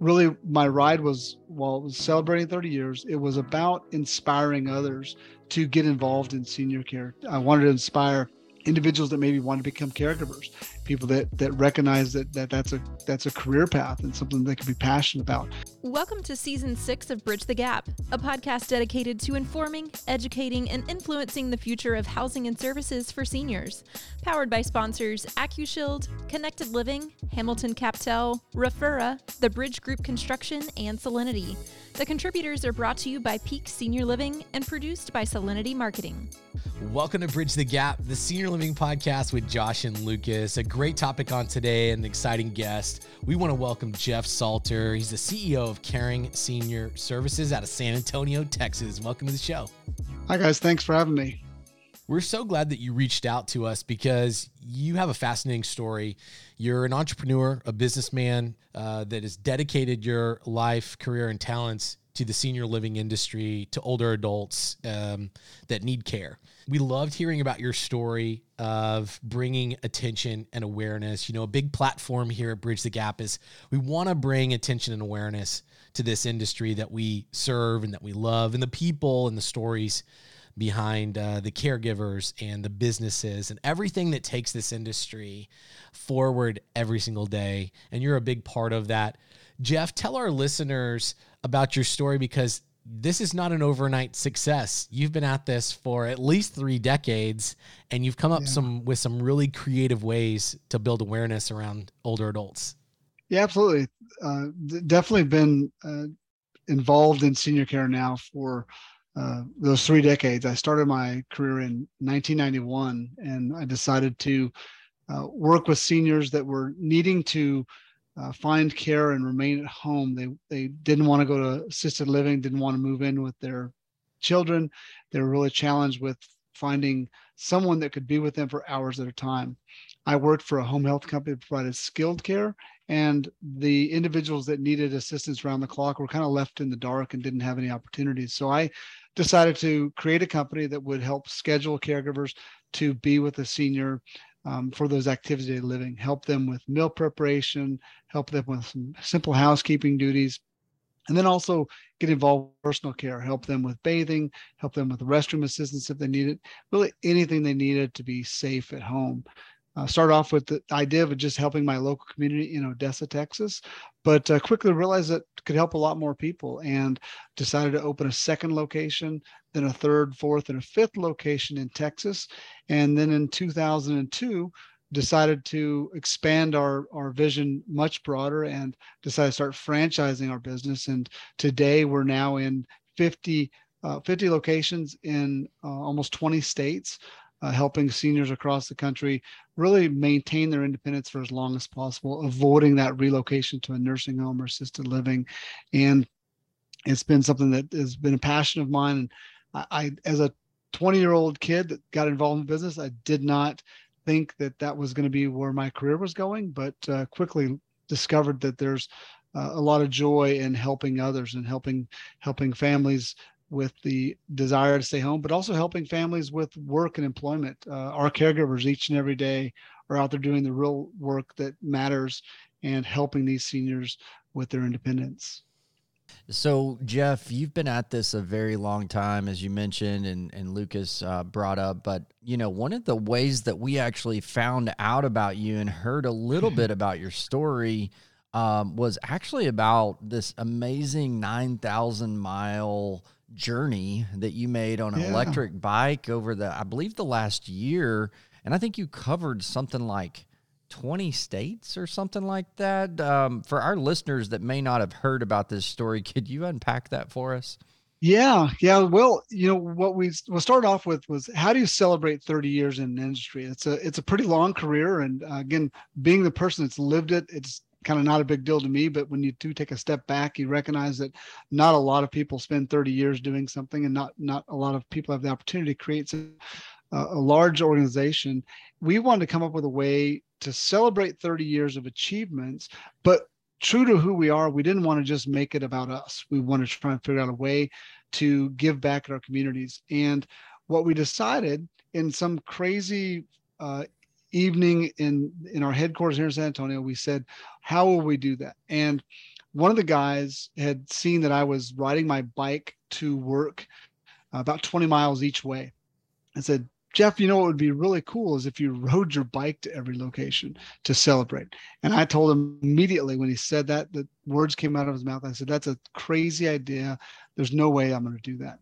really my ride was while it was celebrating 30 years, it was about inspiring others to get involved in senior care. I wanted to inspire individuals that maybe want to become caregivers people that that recognize that, that that's a that's a career path and something they can be passionate about. Welcome to season six of bridge the gap a podcast dedicated to informing educating and influencing the future of housing and services for seniors. Powered by sponsors accushield connected living hamilton captel refera the bridge group construction and Solinity. The contributors are brought to you by peak senior living and produced by Solinity marketing. Welcome to Bridge the Gap, the senior living podcast with Josh and Lucas. A great topic on today, and an exciting guest. We want to welcome Jeff Salter. He's the CEO of Caring Senior Services out of San Antonio, Texas. Welcome to the show. Hi, guys. Thanks for having me. We're so glad that you reached out to us because you have a fascinating story. You're an entrepreneur, a businessman uh, that has dedicated your life, career, and talents to the senior living industry, to older adults um, that need care. We loved hearing about your story of bringing attention and awareness. You know, a big platform here at Bridge the Gap is we want to bring attention and awareness to this industry that we serve and that we love, and the people and the stories behind uh, the caregivers and the businesses and everything that takes this industry forward every single day. And you're a big part of that. Jeff, tell our listeners about your story because this is not an overnight success. You've been at this for at least three decades, and you've come up yeah. some with some really creative ways to build awareness around older adults. Yeah, absolutely. Uh, definitely been uh, involved in senior care now for uh, those three decades. I started my career in 1991, and I decided to uh, work with seniors that were needing to uh, find care and remain at home. They they didn't want to go to assisted living, didn't want to move in with their children. They were really challenged with finding someone that could be with them for hours at a time. I worked for a home health company that provided skilled care, and the individuals that needed assistance around the clock were kind of left in the dark and didn't have any opportunities. So I decided to create a company that would help schedule caregivers to be with a senior um, for those activities of living, help them with meal preparation, help them with some simple housekeeping duties, and then also get involved with personal care, help them with bathing, help them with restroom assistance if they need it, really anything they needed to be safe at home uh, start off with the idea of just helping my local community in Odessa, Texas, but uh, quickly realized that could help a lot more people and decided to open a second location, then a third, fourth, and a fifth location in Texas. And then in 2002, decided to expand our, our vision much broader and decided to start franchising our business. And today we're now in 50, uh, 50 locations in uh, almost 20 states uh, helping seniors across the country really maintain their independence for as long as possible, avoiding that relocation to a nursing home or assisted living. And it's been something that has been a passion of mine. And I, I as a 20 year old kid that got involved in business, I did not think that that was going to be where my career was going, but uh, quickly discovered that there's uh, a lot of joy in helping others and helping helping families with the desire to stay home, but also helping families with work and employment. Uh, our caregivers each and every day are out there doing the real work that matters and helping these seniors with their independence. So, Jeff, you've been at this a very long time, as you mentioned, and, and Lucas uh, brought up. But, you know, one of the ways that we actually found out about you and heard a little bit about your story um, was actually about this amazing 9,000 mile journey that you made on an yeah. electric bike over the, I believe, the last year. And I think you covered something like 20 states or something like that. Um, for our listeners that may not have heard about this story, could you unpack that for us? Yeah, yeah. Well, you know what we we'll start off with was how do you celebrate 30 years in an industry? It's a it's a pretty long career, and uh, again, being the person that's lived it, it's kind of not a big deal to me. But when you do take a step back, you recognize that not a lot of people spend 30 years doing something, and not not a lot of people have the opportunity to create a, a large organization. We wanted to come up with a way to celebrate 30 years of achievements, but true to who we are, we didn't want to just make it about us. We wanted to try and figure out a way to give back in our communities. And what we decided in some crazy uh, evening in in our headquarters here in San Antonio, we said, how will we do that? And one of the guys had seen that I was riding my bike to work uh, about 20 miles each way and said, Jeff, you know what would be really cool is if you rode your bike to every location to celebrate. And I told him immediately when he said that, the words came out of his mouth. I said, That's a crazy idea. There's no way I'm going to do that.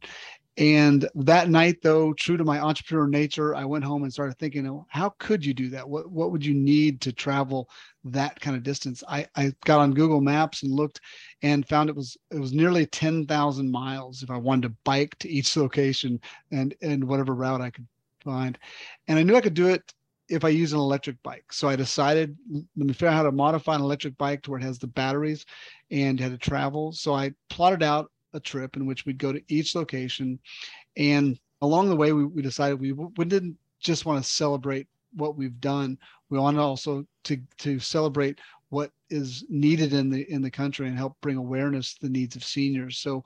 And that night, though, true to my entrepreneur nature, I went home and started thinking, how could you do that? What what would you need to travel that kind of distance? I, I got on Google Maps and looked and found it was it was nearly 10,000 miles if I wanted to bike to each location and and whatever route I could find. And I knew I could do it if I use an electric bike. So I decided let me figure out how to modify an electric bike to where it has the batteries and had to travel. So I plotted out a trip in which we'd go to each location. And along the way, we, we decided we, we didn't just want to celebrate what we've done. We wanted also to, to celebrate what is needed in the in the country and help bring awareness to the needs of seniors. So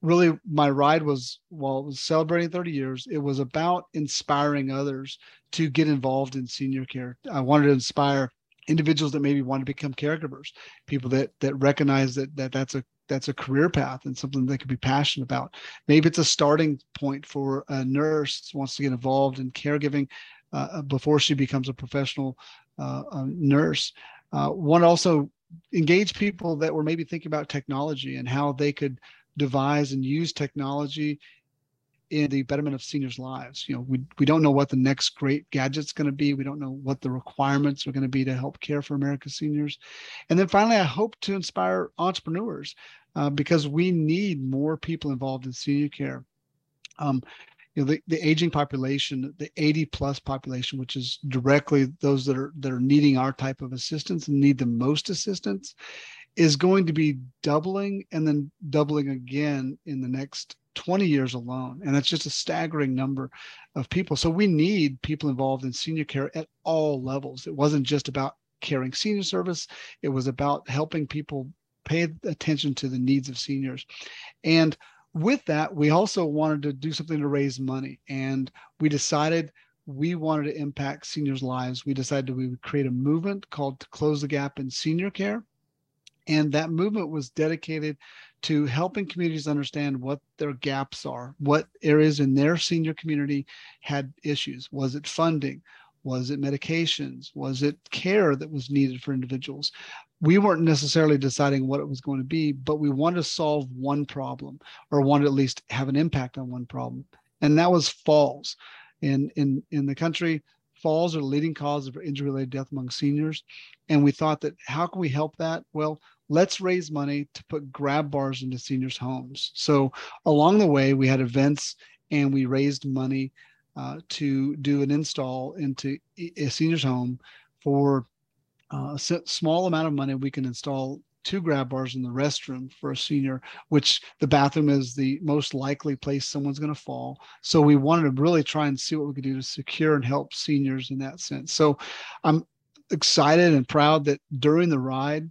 really my ride was while it was celebrating 30 years, it was about inspiring others to get involved in senior care. I wanted to inspire individuals that maybe want to become caregivers, people that that recognize that that that's a that's a career path and something they could be passionate about. Maybe it's a starting point for a nurse wants to get involved in caregiving uh, uh before she becomes a professional uh, nurse. Uh, one also engage people that were maybe thinking about technology and how they could devise and use technology in the betterment of seniors' lives. You know, we, we don't know what the next great gadget's going to be. We don't know what the requirements are going to be to help care for America's seniors. And then finally, I hope to inspire entrepreneurs uh, because we need more people involved in senior care. Um, you know, the, the aging population, the 80 plus population, which is directly those that are that are needing our type of assistance and need the most assistance, is going to be doubling and then doubling again in the next 20 years alone. And that's just a staggering number of people. So we need people involved in senior care at all levels. It wasn't just about caring senior service, it was about helping people pay attention to the needs of seniors. And with that, we also wanted to do something to raise money. And we decided we wanted to impact seniors' lives. We decided we would create a movement called Close the Gap in Senior Care. And that movement was dedicated to helping communities understand what their gaps are, what areas in their senior community had issues. Was it funding? Was it medications? Was it care that was needed for individuals? We weren't necessarily deciding what it was going to be, but we wanted to solve one problem or wanted at least have an impact on one problem. And that was falls. In, in, in the country, falls are the leading cause of injury related death among seniors. And we thought that how can we help that? Well, let's raise money to put grab bars into seniors' homes. So along the way, we had events and we raised money uh, to do an install into a senior's home for uh, a small amount of money. We can install two grab bars in the restroom for a senior, which the bathroom is the most likely place someone's going to fall. So we wanted to really try and see what we could do to secure and help seniors in that sense. So I'm excited and proud that during the ride,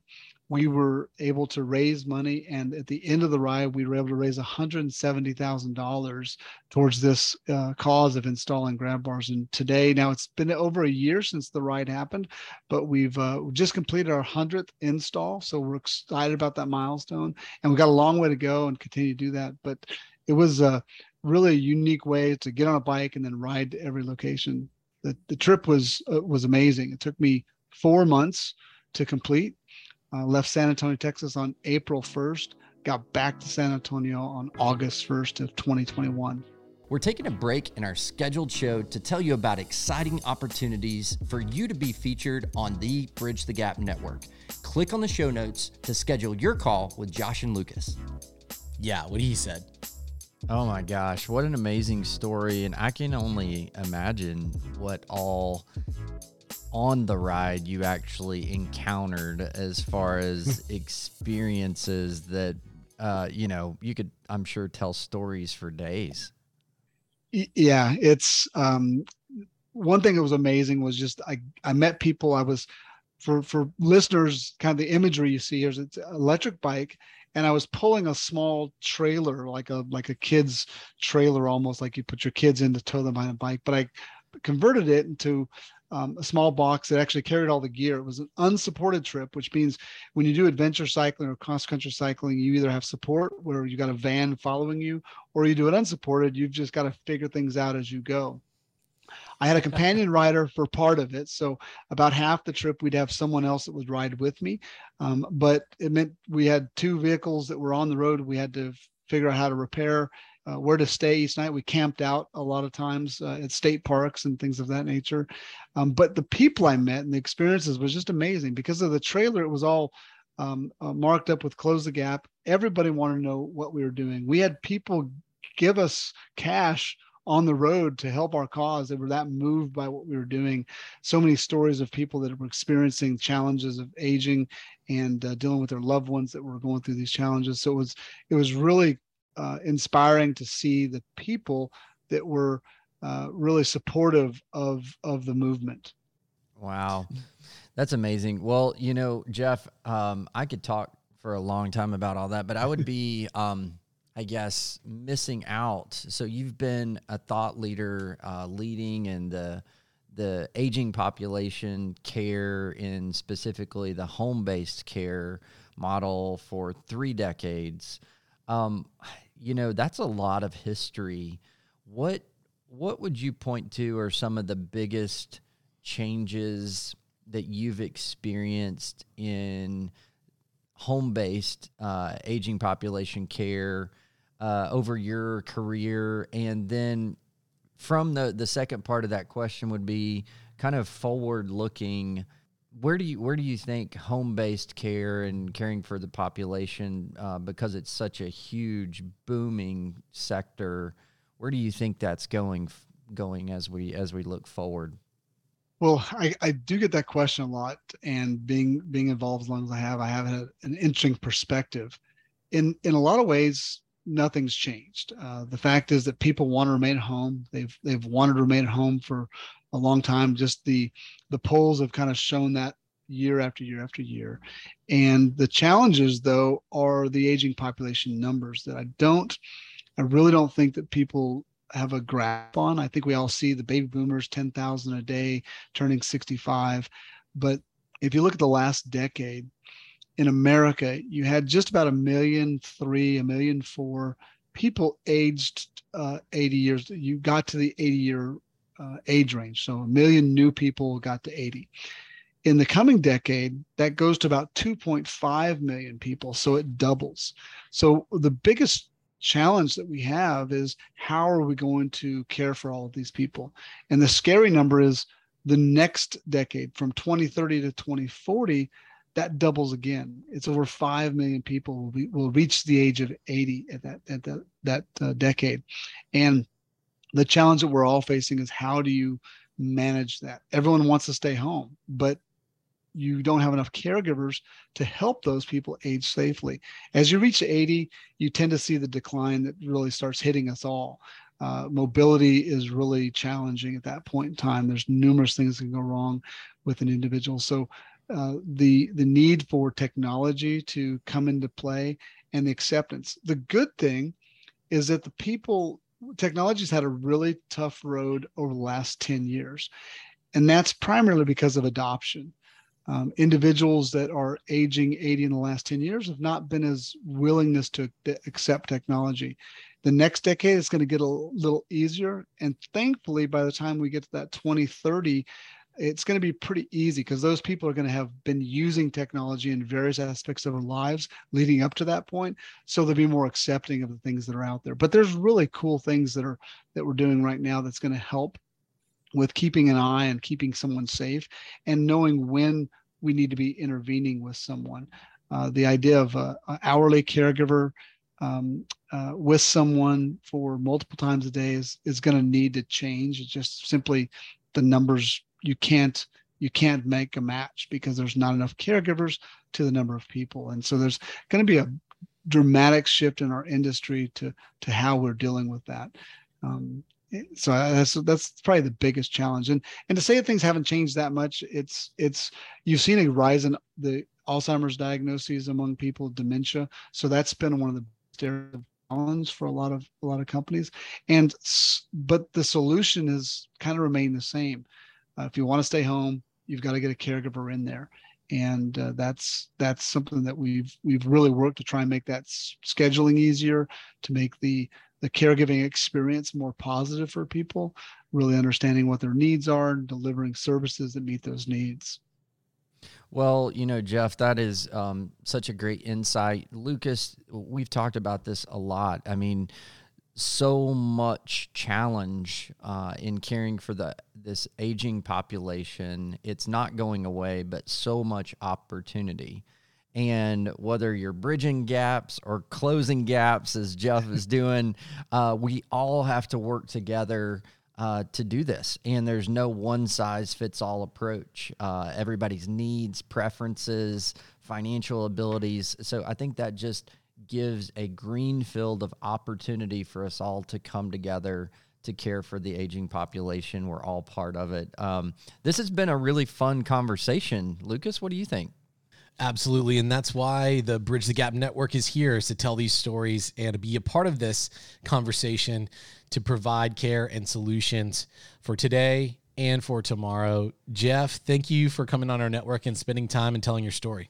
we were able to raise money and at the end of the ride we were able to raise $170000 towards this uh, cause of installing grab bars. And today now it's been over a year since the ride happened but we've uh, just completed our 100th install so we're excited about that milestone and we've got a long way to go and continue to do that. But it was a really unique way to get on a bike and then ride to every location. The, the trip was uh, was amazing. It took me four months to complete uh, left San Antonio, Texas on April 1st, got back to San Antonio on August 1st of 2021. We're taking a break in our scheduled show to tell you about exciting opportunities for you to be featured on the Bridge the Gap network. Click on the show notes to schedule your call with Josh and Lucas. Yeah, what he said. Oh my gosh, what an amazing story. And I can only imagine what all on the ride you actually encountered as far as experiences that uh, you know you could i'm sure tell stories for days? Yeah it's um, one thing that was amazing was just i i met people i was for for listeners kind of the imagery you see here is it's electric bike and i was pulling a small trailer like a like a kid's trailer almost like you put your kids in to tow them on a bike but i converted it into um, a small box that actually carried all the gear. It was an unsupported trip, which means when you do adventure cycling or cross country cycling, you either have support where you got a van following you, or you do it unsupported. You've just got to figure things out as you go. I had a companion rider for part of it. So about half the trip, we'd have someone else that would ride with me. Um, but it meant we had two vehicles that were on the road. We had to figure out how to repair uh, where to stay each night. We camped out a lot of times uh, at state parks and things of that nature. Um, but the people I met and the experiences was just amazing because of the trailer. It was all um, uh, marked up with close the gap. Everybody wanted to know what we were doing. We had people give us cash on the road to help our cause. They were that moved by what we were doing. So many stories of people that were experiencing challenges of aging and uh, dealing with their loved ones that were going through these challenges. So it was it was really uh, inspiring to see the people that were uh, really supportive of of the movement. Wow, that's amazing. Well, you know, Jeff, um, I could talk for a long time about all that, but I would be, um, I guess, missing out. So you've been a thought leader, uh, leading in the the aging population care in specifically the home based care model for three decades. Um, you know, that's a lot of history. What what would you point to are some of the biggest changes that you've experienced in home based uh, aging population care uh, over your career? And then from the, the second part of that question would be kind of forward looking where do you where do you think home based care and caring for the population uh, because it's such a huge booming sector where do you think that's going going as we as we look forward? Well I, I do get that question a lot and being being involved as long as i have i have an interesting perspective. In in a lot of ways nothing's changed uh, the fact is that people want to remain at home they've they've wanted to remain at home for a long time. Just the the polls have kind of shown that year after year after year. And the challenges though are the aging population numbers that I don't I really don't think that people have a grasp on. I think we all see the baby boomers 10,000 a day turning 65, but if you look at the last decade in America, you had just about a million three, a million four people aged uh, 80 years. You got to the 80 year uh, age range. So a million new people got to 80. In the coming decade, that goes to about 2.5 million people. So it doubles. So the biggest challenge that we have is how are we going to care for all of these people? And the scary number is the next decade from 2030 to 2040 that doubles again. It's over five million people will, be, will reach the age of 80 at that at that that uh, decade, and the challenge that we're all facing is how do you manage that? Everyone wants to stay home, but you don't have enough caregivers to help those people age safely. As you reach 80, you tend to see the decline that really starts hitting us all. Uh, mobility is really challenging at that point in time. There's numerous things that can go wrong with an individual. So uh, the the need for technology to come into play and the acceptance. The good thing is that the people technology's had a really tough road over the last 10 years. And that's primarily because of adoption. Um, individuals that are aging 80 in the last 10 years have not been as willingness to accept technology. The next decade is going to get a little easier. And thankfully, by the time we get to that 2030, it's going to be pretty easy because those people are going to have been using technology in various aspects of their lives leading up to that point so they'll be more accepting of the things that are out there but there's really cool things that are that we're doing right now that's going to help with keeping an eye and keeping someone safe and knowing when we need to be intervening with someone uh, the idea of an hourly caregiver um, uh, with someone for multiple times a day is, is going to need to change. It's just simply the numbers you can't you can't make a match because there's not enough caregivers to the number of people. And so there's going to be a dramatic shift in our industry to to how we're dealing with that. Um, so that's that's probably the biggest challenge. And and to say that things haven't changed that much it's it's you've seen a rise in the alzheimer's diagnoses among people dementia. So that's been one of the challenges for a lot of a lot of companies. And but the solution has kind of remained the same Uh, if you want to stay home, you've got to get a caregiver in there and uh, that's that's something that we've we've really worked to try and make that scheduling easier to make the the caregiving experience more positive for people really understanding what their needs are and delivering services that meet those needs well, you know, Jeff, that is um, such a great insight. Lucas, we've talked about this a lot. I mean, so much challenge uh, in caring for the this aging population. It's not going away, but so much opportunity. And whether you're bridging gaps or closing gaps, as Jeff is doing, uh, we all have to work together uh, to do this. And there's no one size fits all approach. Uh, everybody's needs, preferences, financial abilities. So I think that just gives a green field of opportunity for us all to come together to care for the aging population. We're all part of it. Um, this has been a really fun conversation. Lucas, what do you think? Absolutely. And that's why the Bridge the Gap Network is here is to tell these stories and to be a part of this conversation to provide care and solutions for today and for tomorrow. Jeff, thank you for coming on our network and spending time and telling your story.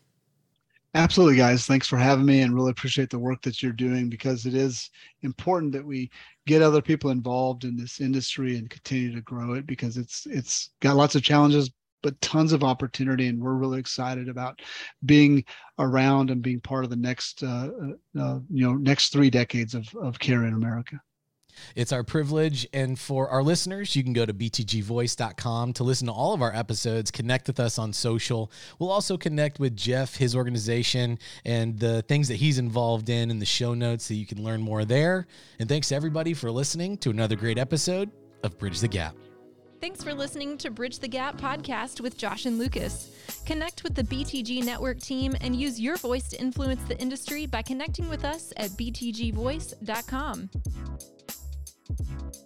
Absolutely, guys. Thanks for having me and really appreciate the work that you're doing because it is important that we get other people involved in this industry and continue to grow it because it's it's got lots of challenges but tons of opportunity and we're really excited about being around and being part of the next uh, uh, uh you know next three decades of, of care in america it's our privilege. And for our listeners, you can go to btgvoice.com to listen to all of our episodes, connect with us on social. We'll also connect with Jeff, his organization, and the things that he's involved in in the show notes so you can learn more there. And thanks everybody for listening to another great episode of Bridge the Gap. Thanks for listening to Bridge the Gap podcast with Josh and Lucas. Connect with the BTG Network team and use your voice to influence the industry by connecting with us at btgvoice.com you